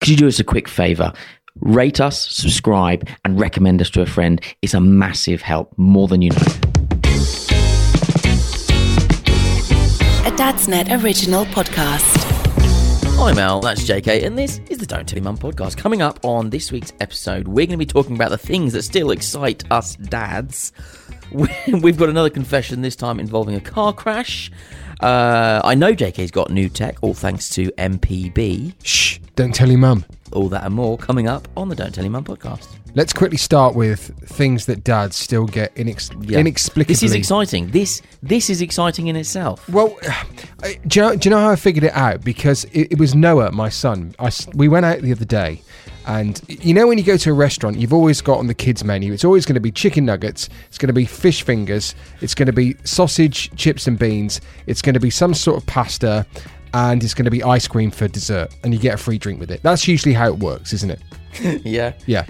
Could you do us a quick favor? Rate us, subscribe, and recommend us to a friend. It's a massive help, more than you know. A Dadsnet original podcast. Hi Mel, that's JK, and this is the Don't Tell Your Mum podcast. Coming up on this week's episode, we're going to be talking about the things that still excite us dads. We've got another confession, this time involving a car crash. Uh, I know JK's got new tech, all thanks to MPB. Shh, don't tell your mum. All that and more coming up on the Don't Tell Your Mum podcast. Let's quickly start with things that dads still get inex- Yeah. inexplicably. This is exciting. This this is exciting in itself. Well, do you, know, do you know how I figured it out? Because it, it was Noah, my son. I we went out the other day, and you know when you go to a restaurant, you've always got on the kids' menu. It's always going to be chicken nuggets. It's going to be fish fingers. It's going to be sausage, chips, and beans. It's going to be some sort of pasta, and it's going to be ice cream for dessert, and you get a free drink with it. That's usually how it works, isn't it? yeah. Yeah.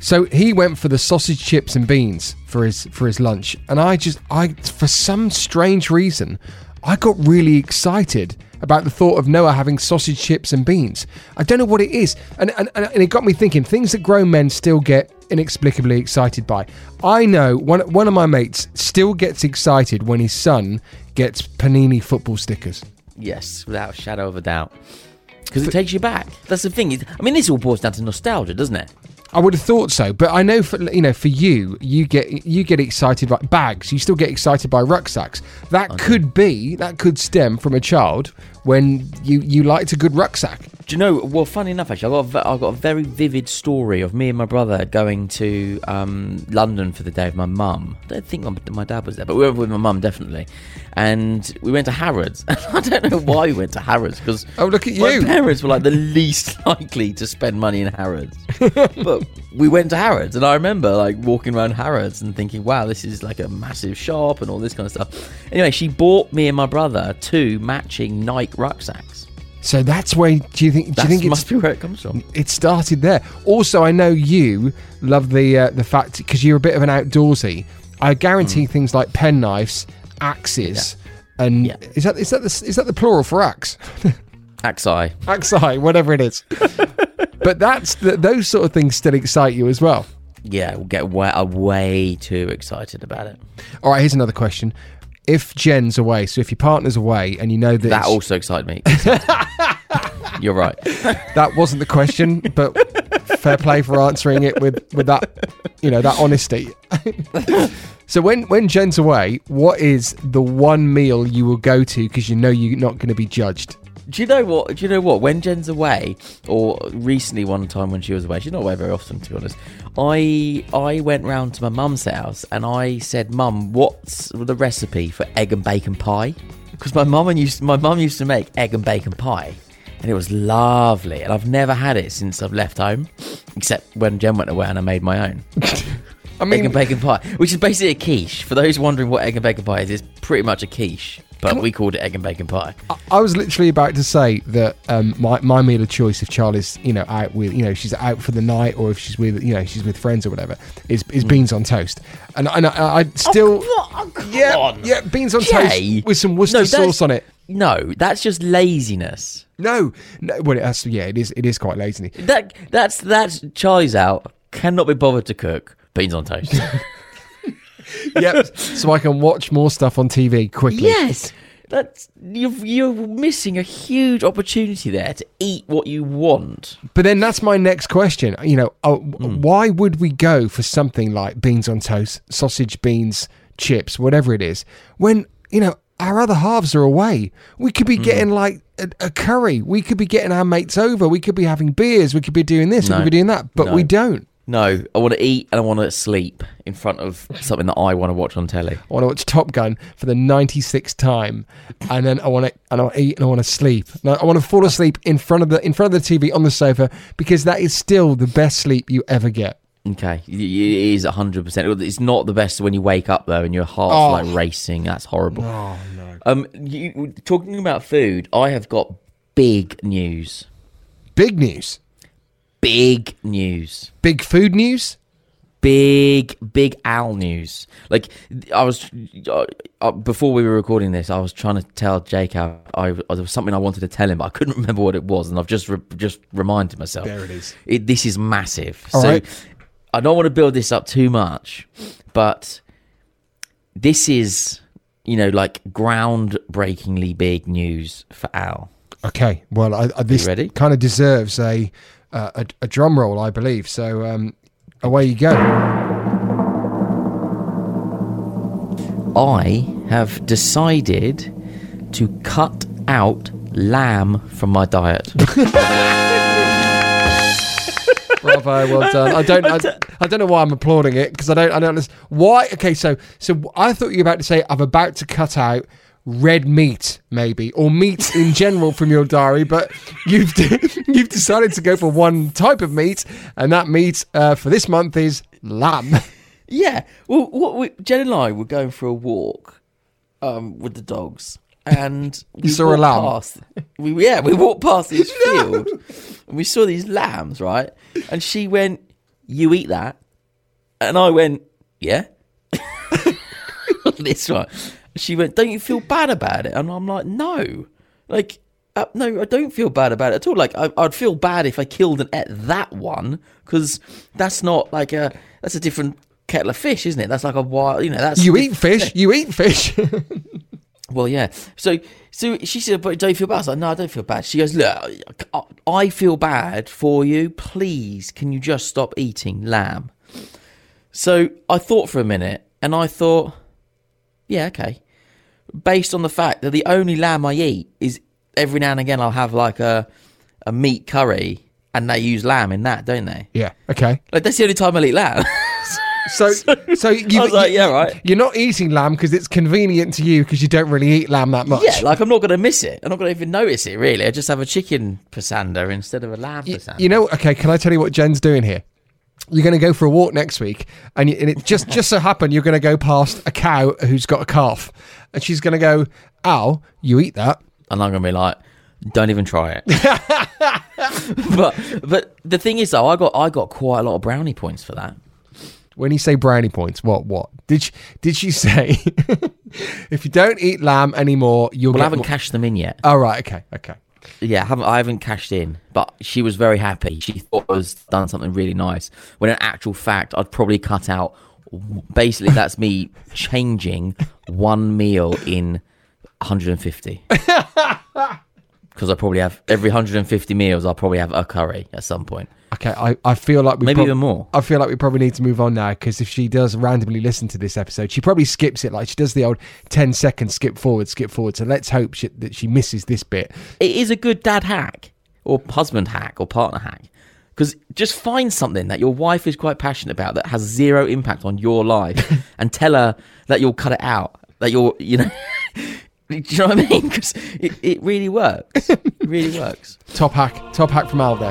So he went for the sausage, chips, and beans for his for his lunch, and I just I for some strange reason I got really excited about the thought of Noah having sausage, chips, and beans. I don't know what it is, and and, and it got me thinking things that grown men still get inexplicably excited by. I know one one of my mates still gets excited when his son gets Panini football stickers. Yes, without a shadow of a doubt. Because it takes you back. That's the thing. I mean, this all boils down to nostalgia, doesn't it? I would have thought so, but I know for you know for you, you get you get excited by bags. You still get excited by rucksacks. That could be that could stem from a child when you you liked a good rucksack. Do you know? Well, funny enough, actually, I got a, I got a very vivid story of me and my brother going to um, London for the day of my mum. I don't think my, my dad was there, but we were with my mum definitely. And we went to Harrods. I don't know why we went to Harrods because Oh, look at my you. parents were like the least likely to spend money in Harrods. but we went to Harrods, and I remember like walking around Harrods and thinking, "Wow, this is like a massive shop and all this kind of stuff." Anyway, she bought me and my brother two matching Nike rucksacks. So that's where do you think do That you think it must be where it comes from. it started there? Also, I know you love the uh, the fact because you're a bit of an outdoorsy. I guarantee things like penknives, axes, and Yeah. is that is that the is that the plural for axe? Axi. Axi, whatever it is. but that's the, those sort of things still excite you as well. Yeah, we'll get way, way too excited about it. All right, here's another question. If Jen's away, so if your partner's away and you know that, That also excited me. You're right. that wasn't the question, but fair play for answering it with, with that, you know, that honesty. so when when Jen's away, what is the one meal you will go to because you know you're not going to be judged? Do you know what? Do you know what? When Jen's away, or recently one time when she was away, she's not away very often, to be honest. I I went round to my mum's house and I said, "Mum, what's the recipe for egg and bacon pie?" Because my mum and used my mum used to make egg and bacon pie, and it was lovely. And I've never had it since I've left home, except when Jen went away and I made my own. I egg and bacon pie, which is basically a quiche. For those wondering what egg and bacon pie is, it's pretty much a quiche, but we called it egg and bacon pie. I was literally about to say that um, my my meal of choice if Charlie's you know out with you know she's out for the night or if she's with you know she's with friends or whatever is is beans on toast and and I, I still Oh, come yeah on. yeah beans on Jay. toast with some Worcester No, sauce on it. No, that's just laziness. No, no, well, it has, yeah, it is. It is quite lazy. That that's that's Charlie's out. Cannot be bothered to cook beans on toast. yep. so I can watch more stuff on TV quickly. yes. That's you're you're missing a huge opportunity there to eat what you want. But then that's my next question. You know, uh, Hmm. why would we go for something like beans on toast, sausage, beans, chips, whatever it is, when you know our other halves are away? We could be Hmm. getting like a, a curry. We could be getting our mates over. We could be having beers. We could be doing this. We could be doing that. But No. we don't. No, I want to eat and I want to sleep in front of something that I want to watch on telly. I want to watch Top Gun for the 96th time, and then I want to and I want to eat and I want to sleep. No, I want to fall asleep in front of the in front of the TV on the sofa because that is still the best sleep you ever get. Okay, it is hundred percent. It's not the best when you wake up though, and your heart's Oh. like racing. That's horrible. Oh no. Um, you, talking about food, I have got big news. Big news, Big news. big food news. big big owl news like i was uh, uh, before we were recording this i was trying to tell jake how I, there was something i wanted to tell him but i couldn't remember what it was and i've just re- just reminded myself There it is. it, this is massive All so right. i don't want to build this up too much but this is you know like groundbreakingly big news for al Okay, well, I, I, this ready? kind of deserves a, uh, a a drum roll, I believe. So um, away you go. I have decided to cut out lamb from my diet. Bravo, well done. I don't, I, I don't know why I'm applauding it because I don't, I don't understand why. Okay, so, so I thought you were about to say I'm about to cut out red meat, maybe, or meat in general from your diary, but you've you've decided to go for one type of meat, and that meat uh, for this month is lamb. yeah. Well, what we, Jen and I were going for a walk um, with the dogs, and we saw a lamb? Past, we, yeah, we walked past this field, and we saw these lambs, right? And she went, "You eat that," and I went, "Yeah." this one. She went, "Don't you feel bad about it?" And I'm like, "No, like." Uh, no, I don't feel bad about it at all. Like I, I'd feel bad if I killed and ate that one because that's not like a that's a different kettle of fish, isn't it? That's like a wild, you know. That's You eat fish. You eat fish. well, yeah. So, so she said, "But don't you feel bad?" I was like, "No, I don't feel bad." She goes, "Look, I feel bad for you. Please, can you just stop eating lamb?" So I thought for a minute, and I thought, "Yeah, okay." Based on the fact that the only lamb I eat is every now and again I'll have like a a meat curry, and they use lamb in that, don't they? yeah. Okay. Like that's the only time I eat lamb. So, so you, like, "Yeah, right." You're not eating lamb because it's convenient to you because you don't really eat lamb that much. Yeah, like I'm not going to miss it. I'm not going to even notice it, really. I just have a chicken pasanda instead of a lamb pasanda. You know, okay, can I tell you what Jen's doing here? You're going to go for a walk next week, and, you, and it just just so happened you're going to go past a cow who's got a calf, and she's going to go, "Ow, you eat that." and I'm going to be like, don't even try it. but but the thing is, though, I got I got quite a lot of brownie points for that. When you say brownie points, what what did she, did she say? if you don't eat lamb anymore, you'll Well, I haven't more- cashed them in yet. Oh right, okay, okay. Yeah, I haven't I haven't cashed in, but she was very happy. She thought I was done something really nice. When in actual fact, I'd probably cut out. Basically, that's me changing one meal in 150. Because I probably have every 150 meals, I'll probably have a curry at some point. Okay, I, I feel like we Maybe prob- even more. I feel like we probably need to move on now because if she does randomly listen to this episode, she probably skips it like she does the old 10 second skip forward, skip forward. So let's hope she, that she misses this bit. It is a good dad hack, or husband hack, or partner hack. Because just find something that your wife is quite passionate about that has zero impact on your life, and tell her that you'll cut it out. That you're, you know, do you know what I mean? Because it, it really works. It really works. Top hack, top hack from Aldo.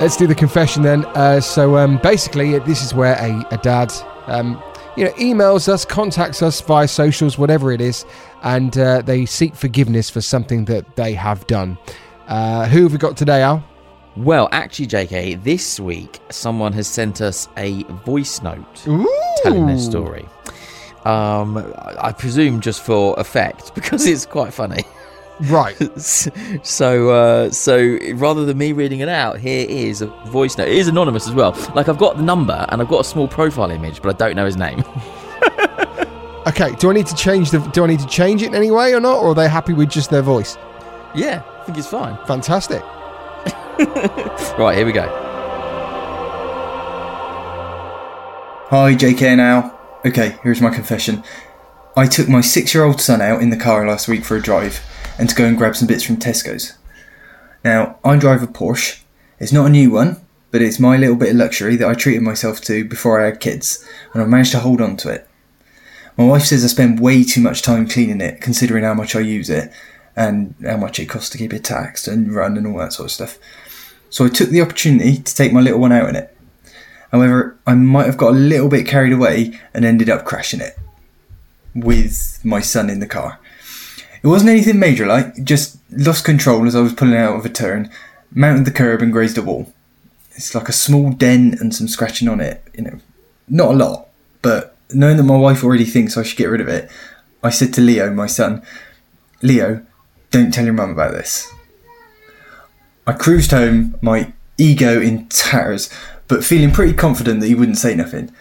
Let's do the confession then. Uh, so um, basically, this is where a, a dad, um, you know, emails us, contacts us via socials, whatever it is, and uh, they seek forgiveness for something that they have done. Uh, who have we got today, Al? Well, actually, JK, this week someone has sent us a voice note telling their story. Um, I I presume just for effect because it's quite funny. Right. so, uh, so rather than me reading it out, here is a voice note. It is anonymous as well. Like I've got the number and I've got a small profile image, but I don't know his name. Okay. Do I need to change the? Do I need to change it in any way or not? Or are they happy with just their voice? yeah, I think it's fine. Fantastic. Right, here we go. Hi, JK now. Okay, here's my confession. I took my six year old son out in the car last week for a drive and to go and grab some bits from Tesco's. Now, I drive a Porsche. It's not a new one, but it's my little bit of luxury that I treated myself to before I had kids, and I've managed to hold on to it. My wife says I spend way too much time cleaning it, considering how much I use it and how much it costs to keep it taxed and run and all that sort of stuff. So I took the opportunity to take my little one out in it. However, I might have got a little bit carried away and ended up crashing it with my son in the car. It wasn't anything major, like just lost control as I was pulling out of a turn, mounted the curb and grazed a wall. It's like a small dent and some scratching on it, you know, not a lot, but knowing that my wife already thinks I should get rid of it, I said to Leo, my son, Leo, don't tell your mum about this. I cruised home, my ego in tatters, but feeling pretty confident that he wouldn't say nothing.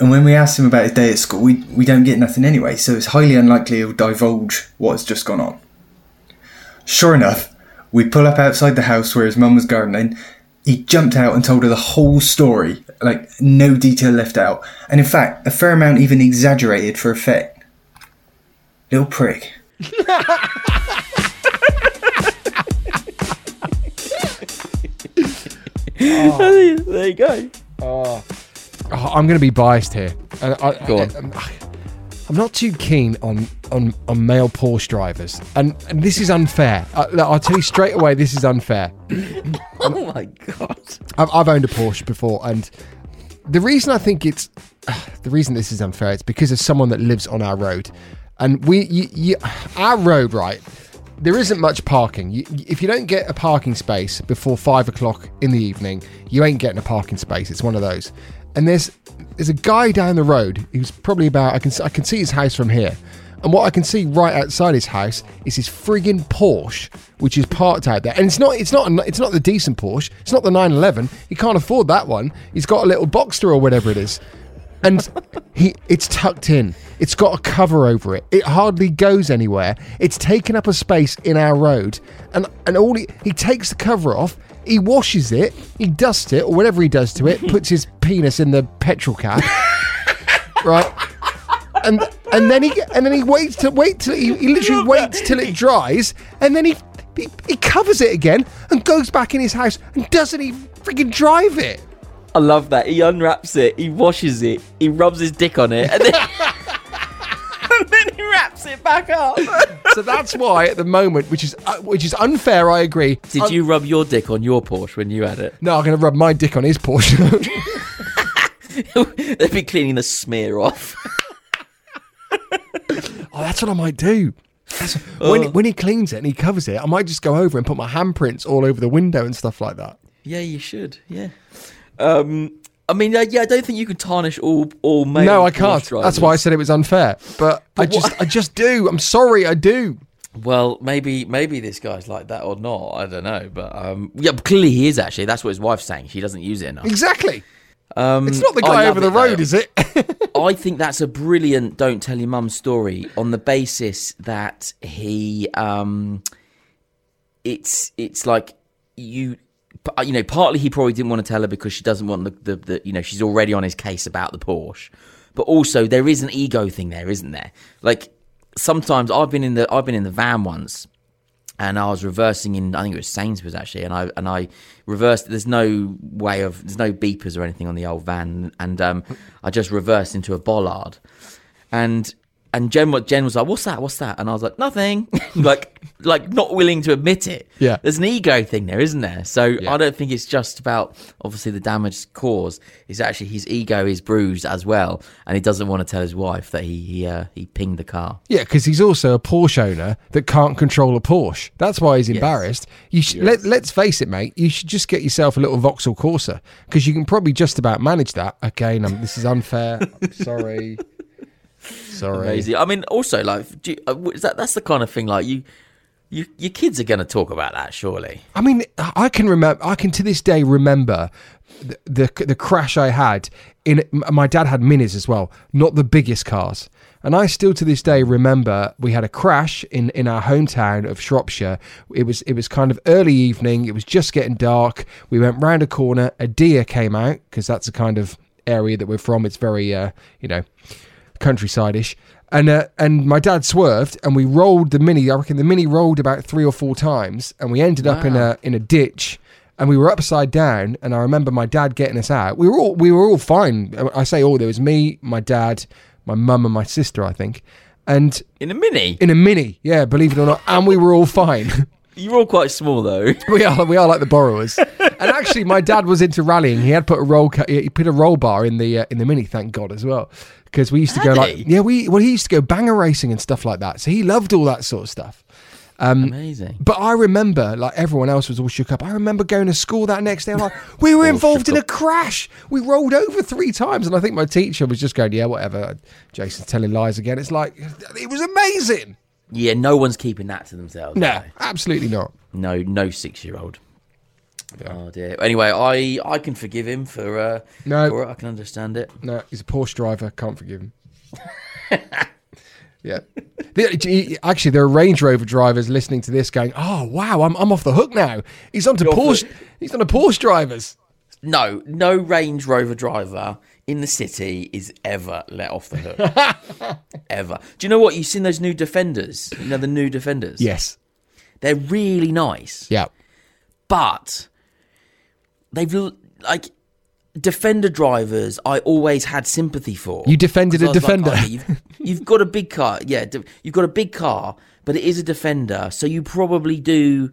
And when we asked him about his day at school, we, we don't get nothing anyway, so it's highly unlikely he'll divulge what's just gone on. Sure enough, we pull up outside the house where his mum was gardening. He jumped out and told her the whole story, like no detail left out, and in fact, a fair amount even exaggerated for effect. Little prick. Oh. There you go. Oh, oh I'm going to be biased here. And I, Go on. I, am I'm not too keen on, on, on male Porsche drivers, and, and this is unfair. Uh, I, I'll tell you straight away, this is unfair. Oh my god. I've, I've owned a Porsche before, and the reason I think it's the reason this is unfair is because of someone that lives on our road, and we you, you, our road right. There isn't much parking. You, if you don't get a parking space before five o'clock in the evening, you ain't getting a parking space. It's one of those. And there's there's a guy down the road who's probably about I can I can see his house from here, and what I can see right outside his house is his friggin' Porsche, which is parked out there. And it's not it's not it's not the decent Porsche. It's not the 911. He can't afford that one. He's got a little Boxster or whatever it is, and he it's tucked in. It's got a cover over it. It hardly goes anywhere. It's taken up a space in our road, and and all he he takes the cover off. He washes it, he dusts it, or whatever he does to it. Puts his penis in the petrol cap. right? and and then he and then he waits to wait till he, he literally waits till it dries, and then he, he he covers it again and goes back in his house and doesn't even freaking drive it. I love that. He unwraps it, he washes it, he rubs his dick on it, and then, and then he wraps it back up. So that's why at the moment, which is uh, which is unfair, I agree. Did I'm- you rub your dick on your Porsche when you had it? No, I'm going to rub my dick on his Porsche. They'd be cleaning the smear off. oh, that's what I might do. That's, when when he cleans it and he covers it, I might just go over and put my handprints all over the window and stuff like that. yeah, you should. Yeah. Um, I mean, uh, yeah, I don't think you can tarnish all all male. no, I can't. That's why I said it was unfair. But, I just I just do. I'm sorry, I do. Well, maybe maybe this guy's like that or not. I don't know, but um, yeah, but clearly he is actually. That's what his wife's saying. She doesn't use it enough. Exactly. Um, It's not the guy over the it, though. road, is it? I think that's a brilliant "Don't Tell Your Mum" story on the basis that he, um, it's it's like you, you know, partly he probably didn't want to tell her because she doesn't want the, the, the you know she's already on his case about the Porsche, but also there is an ego thing there, isn't there? Like sometimes I've been in the I've been in the van once and I was reversing in I think it was Sainsbury's actually, and I and I reversed. There's no way of there's no beepers or anything on the old van, and um, I just reversed into a bollard, and and Jen, Jen was like, "What's that? What's that?" And I was like, "Nothing," like like not willing to admit it. Yeah. there's an ego thing there, isn't there? So I don't think it's just about obviously the damage caused. It's actually his ego is bruised as well, and he doesn't want to tell his wife that he he uh, he pinged the car. yeah, because he's also a Porsche owner that can't control a Porsche. That's why he's embarrassed. You sh- let let's face it, mate. You should just get yourself a little Vauxhall Corsa because you can probably just about manage that. Again, um, this is unfair. I'm sorry. Sorry. Amazing. I mean, also like, do you, uh, is that that's the kind of thing like you. You, your kids are going to talk about that, surely. I mean, I can remember. I can to this day remember the the, the crash I had in. My dad had minis as well, not the biggest cars, and I still to this day remember we had a crash in in our hometown of Shropshire. It was it was kind of early evening. It was just getting dark. We went round a corner. A deer came out because that's the kind of area that we're from. It's very uh, you know countryside-ish. And uh, and my dad swerved, and we rolled the mini. I reckon the mini rolled about three or four times, and we ended up in a in a ditch, and we were upside down. And I remember my dad getting us out. We were all we were all fine. I say all. There was me, my dad, my mum, and my sister. I think, and In a mini? in a mini. Yeah, believe it or not, and we were all fine. You're all quite small, though. we are we are like the borrowers. and actually, my dad was into rallying. He had put a roll ca- he put a roll bar in the uh, in the mini. Thank God as well, because we used to go Had like yeah we well he used to go banger racing and stuff like that. So he loved all that sort of stuff. Um, amazing. But I remember, like everyone else was all shook up. I remember going to school that next day. I'm like, we were involved in a crash. We rolled over three times, and I think my teacher was just going, "Yeah, whatever." Jason's telling lies again. It's like it was amazing. Yeah, no one's keeping that to themselves. No, absolutely not. No, no six old. Oh dear. Anyway, I I can forgive him for uh No. for it. I can understand it. No, he's a Porsche driver. Can't forgive him. yeah. Actually, there are Range Rover drivers listening to this, going, "Oh wow, I'm, I'm off the hook now. He's onto You're Porsche. He's on a Porsche drivers." No, no Range Rover driver in the city is ever let off the hook. ever. Do you know what? You've seen those new defenders? You know the new defenders? Yes. They're really nice. Yeah. But they've like defender drivers I always had sympathy for. You defended a was like, defender. "Oh, you've, you've got a big car. Yeah, de- you've got a big car, but it is a defender, so you probably do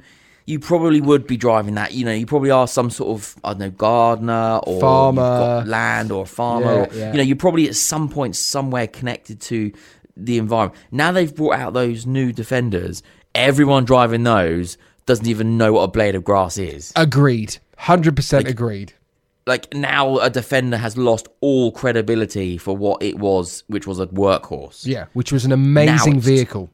you probably would be driving that. You know, you probably are some sort of I don't know gardener or Farmer. land or farmer. Yeah, or, yeah. You know, you're probably at some point somewhere connected to the environment. Now they've brought out those new defenders. Everyone driving those doesn't even know what a blade of grass is. Agreed. Hundred percent agreed. Like now, a defender has lost all credibility for what it was, which was a workhorse. Yeah, which was an amazing vehicle.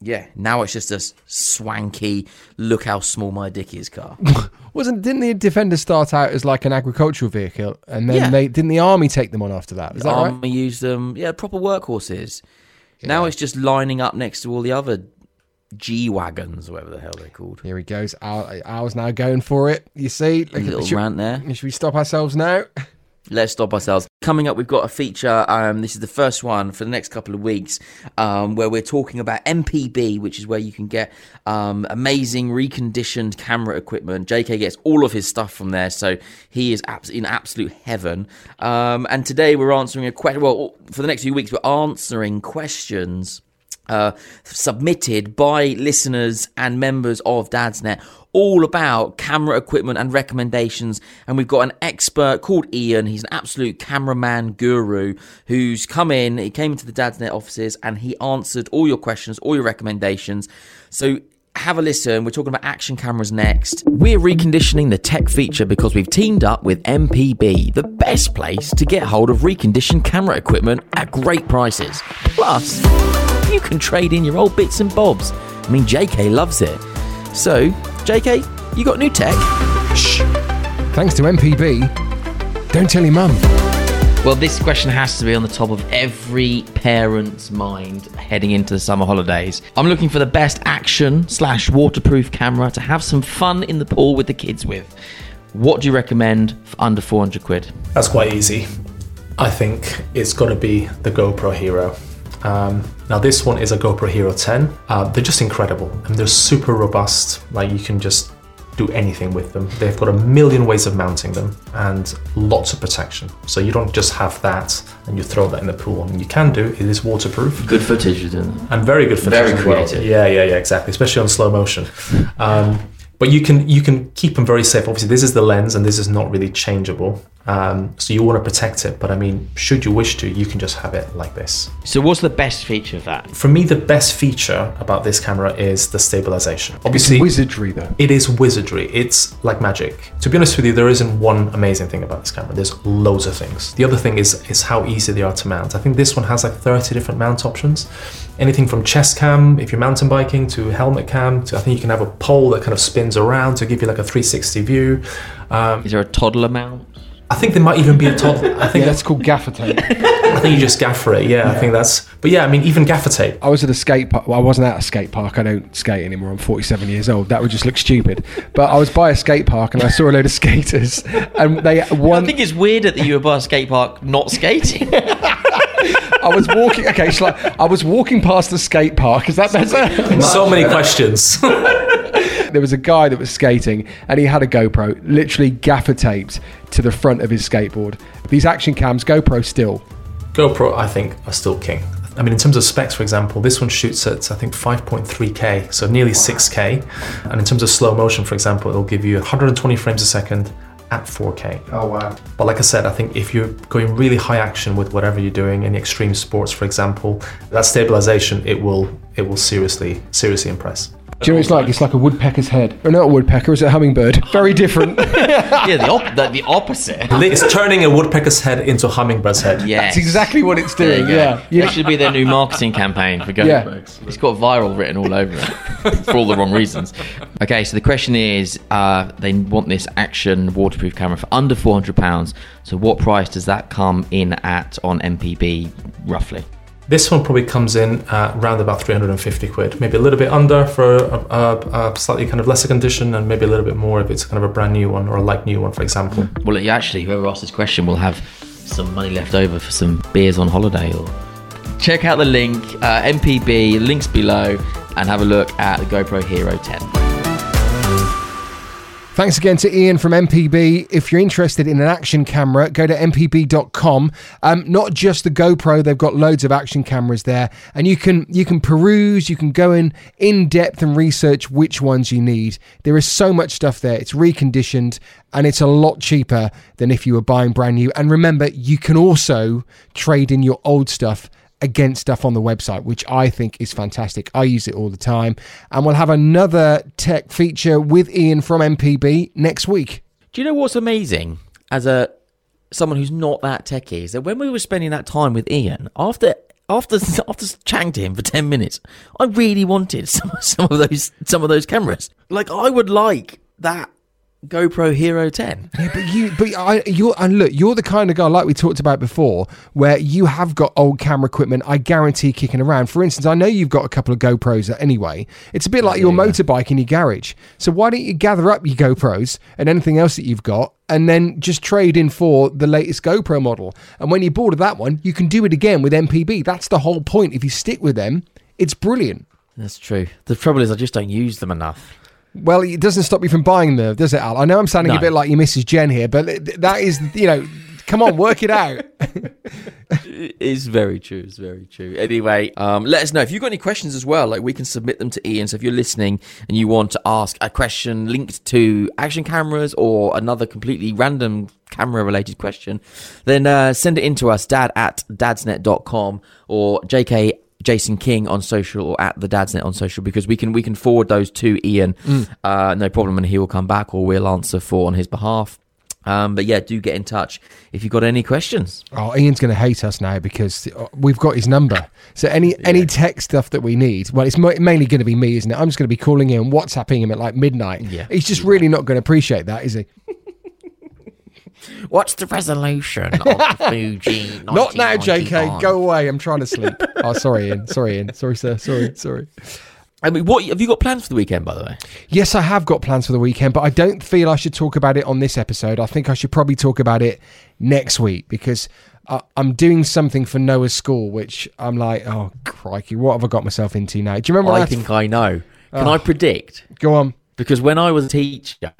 Yeah, now it's just a swanky, look how small my dick is car. Wasn't didn't the Defender start out as like an agricultural vehicle, and then Yeah. they didn't the army take them on after that? Is that right? Army use them, yeah, proper workhorses. Now it's just lining up next to all the other G wagons, whatever the hell they're called. Here he goes. Al, Al's now going for it. You see, A little should, rant there. should we stop ourselves now? Let's stop ourselves. Coming up, we've got a feature. Um, this is the first one for the next couple of weeks, um, where we're talking about MPB, which is where you can get um, amazing reconditioned camera equipment. JK gets all of his stuff from there, so he is abs- in absolute heaven. Um, and today we're answering a question. Well, for the next few weeks, we're answering questions uh, submitted by listeners and members of Dadsnet all about camera equipment and recommendations. And we've got an expert called Ian. He's an absolute cameraman guru who's come in. He came into the Dadsnet offices and he answered all your questions, all your recommendations. So have a listen. We're talking about action cameras next. We're reconditioning the tech feature because we've teamed up with MPB, the best place to get hold of reconditioned camera equipment at great prices. Plus, you can trade in your old bits and bobs. I mean, JK loves it. So, JK, you got new tech? Shh. Thanks to MPB. Don't tell your mum. Well, this question has to be on the top of every parent's mind heading into the summer holidays. I'm looking for the best action slash waterproof camera to have some fun in the pool with the kids with. What do you recommend for under 400 quid? That's quite easy. I think it's got to be the GoPro Hero. Um, now this one is a GoPro Hero 10. Uh, they're just incredible and they're super robust. Like you can just do anything with them. They've got a million ways of mounting them and lots of protection. So you don't just have that and you throw that in the pool. I mean, you can do. It is waterproof Good footage, isn't it? and very good for Very as well. creative. Yeah, yeah, yeah, exactly. Especially on slow motion. Um, but you can you can keep them very safe. Obviously, this is the lens, and this is not really changeable. Um, so you want to protect it, but I mean, should you wish to, you can just have it like this. So, what's the best feature of that? For me, the best feature about this camera is the stabilization. It's Obviously, wizardry though. it is wizardry. It's like magic. To be honest with you, there isn't one amazing thing about this camera. There's loads of things. The other thing is is how easy they are to mount. I think this one has like 30 different mount options. Anything from chest cam, if you're mountain biking, to helmet cam. To I think you can have a pole that kind of spins around to give you like a 360 view. Um, Is there a toddler mount? I think there might even be a top. I think Yeah, that's called gaffer tape. I think you just gaffer it. Yeah, I think that's. But yeah, I mean, even gaffer tape. I was at a skate park. Well, I wasn't at a skate park. I don't skate anymore. I'm 47 years old. That would just look stupid. But I was by a skate park and I saw a load of skaters, and they I one. think it's weirder that you were by a skate park not skating. I was walking. Okay, so like, I was walking past the skate park. Is that better? So many questions. There was a guy that was skating and he had a GoPro literally gaffer taped to the front of his skateboard. These action cams, GoPro still. GoPro, I think, are still king. I mean, in terms of specs, for example, this one shoots at I think 5.3K, so nearly 6K. And in terms of slow motion, for example, it'll give you 120 frames a second at 4K. Oh wow. But like I said, I think if you're going really high action with whatever you're doing, any extreme sports, for example, that stabilization it will it will seriously seriously impress. Do you know what it's like? It's like a woodpecker's head. Or not a woodpecker, is it a hummingbird? Very different. yeah, the, op- the, the opposite. It's turning a woodpecker's head into a hummingbird's head. Yeah. That's exactly what it's doing. you go. Yeah. You That should be their new marketing campaign for GoPro. Yeah. It's got viral written all over it for all the wrong reasons. Okay, so the question is uh, they want this action waterproof camera for under £400. So, what price does that come in at on MPB roughly? This one probably comes in at around about 350 quid, maybe a little bit under for a, a, a slightly kind of lesser condition, and maybe a little bit more if it's kind of a brand new one or a like new one, for example. Well, actually, whoever asked this question will have some money left over for some beers on holiday. Or check out the link, uh, MPB, links below, and have a look at the GoPro Hero 10. Thanks again to Ian from MPB. If you're interested in an action camera, go to mpb.com. Um, not just the GoPro, they've got loads of action cameras there, and you can you can peruse, you can go in in depth and research which ones you need. There is so much stuff there. It's reconditioned, and it's a lot cheaper than if you were buying brand new. And remember, you can also trade in your old stuff against stuff on the website, which I think is fantastic. I use it all the time. And we'll have another tech feature with Ian from MPB next week. Do you know what's amazing as a someone who's not that techie is that when we were spending that time with Ian after after after chatting to him for 10 minutes I really wanted some, some of those some of those cameras like I would like that GoPro Hero 10 Yeah, but you, but I, you're, and look, you're the kind of guy like we talked about before, where you have got old camera equipment. I guarantee kicking around. For instance, I know you've got a couple of GoPros anyway. It's a bit like your motorbike in your garage. So why don't you gather up your GoPros and anything else that you've got, and then just trade in for the latest GoPro model? And when you're bored of that one, you can do it again with MPB. That's the whole point. If you stick with them, it's brilliant. that's true the trouble is I just don't use them enough Well, it doesn't stop you from buying them, does it, Al? I know I'm sounding a bit like your Mrs. Jen here, but that is, you know, come on, work it out. It's very true. It's very true. Anyway, um, let us know if you've got any questions as well. Like we can submit them to Ian. So if you're listening and you want to ask a question linked to action cameras or another completely random camera related question, then uh, send it in to us, dad at dadsnet.com or JK Jason King on social or at the Dadsnet on social because we can we can forward those to Ian, uh, no problem, and he will come back or we'll answer for on his behalf. Um, but yeah, do get in touch if you've got any questions. Oh, Ian's going to hate us now because uh, we've got his number. So any any tech stuff that we need, well, it's mainly going to be me, isn't it? I'm just going to be calling him, WhatsApping him at like midnight. Yeah. He's just really not going to appreciate that, is he? What's the resolution of the Fuji? Not now, JK. Go away. I'm trying to sleep. oh, sorry, Ian. Sorry, Ian. Sorry, sir. Sorry, sorry. I mean, what have you got plans for the weekend, by the way? Yes, I have got plans for the weekend, but I don't feel I should talk about it on this episode. I think I should probably talk about it next week because uh, I'm doing something for Noah's school, which I'm like, oh crikey, what have I got myself into now? Do you remember? I to- think I know. Can Oh. I predict? Go on. Because when I was a teacher,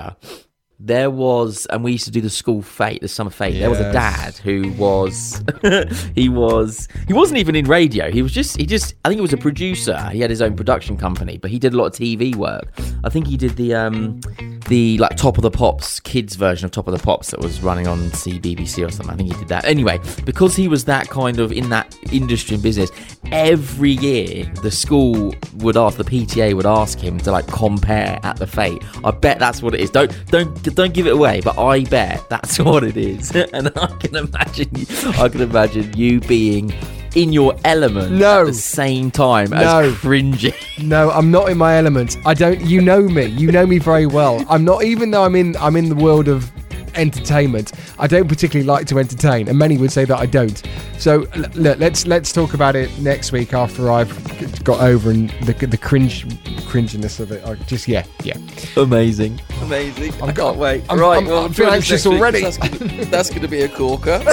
there was, and we used to do the school fete, the summer fete. There was a dad who was, he was, he wasn't even in radio. He was just, he just, I think he was a producer. He had his own production company, but he did a lot of TV work. I think he did the, um, the like Top of the Pops kids version of Top of the Pops that was running on CBBC or something. I think he did that. Anyway, because he was that kind of in that industry and business, every year the school would ask the PTA would ask him to like compare at the fete. I bet that's what it is. Don't don't don't give it away, but I bet that's what it is. and I can imagine you, I can imagine you being in your element No. at the same time No. as cringing. No, I'm not in my element. I don't. You know me. You know me very well. I'm not. Even though I'm in. I'm in the world of entertainment. I don't particularly like to entertain, and many would say that I don't. So look, let's let's talk about it next week after I've got over and the the cringe cringiness of it. I just yeah yeah. Amazing. Amazing. I got- can't wait. I'm- right, I'm- well, I feel join us anxious already. week, That's gonna, that's gonna be a corker.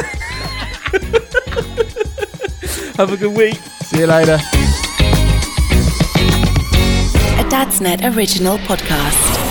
Have a good week. See you later. A Dadsnet original podcast.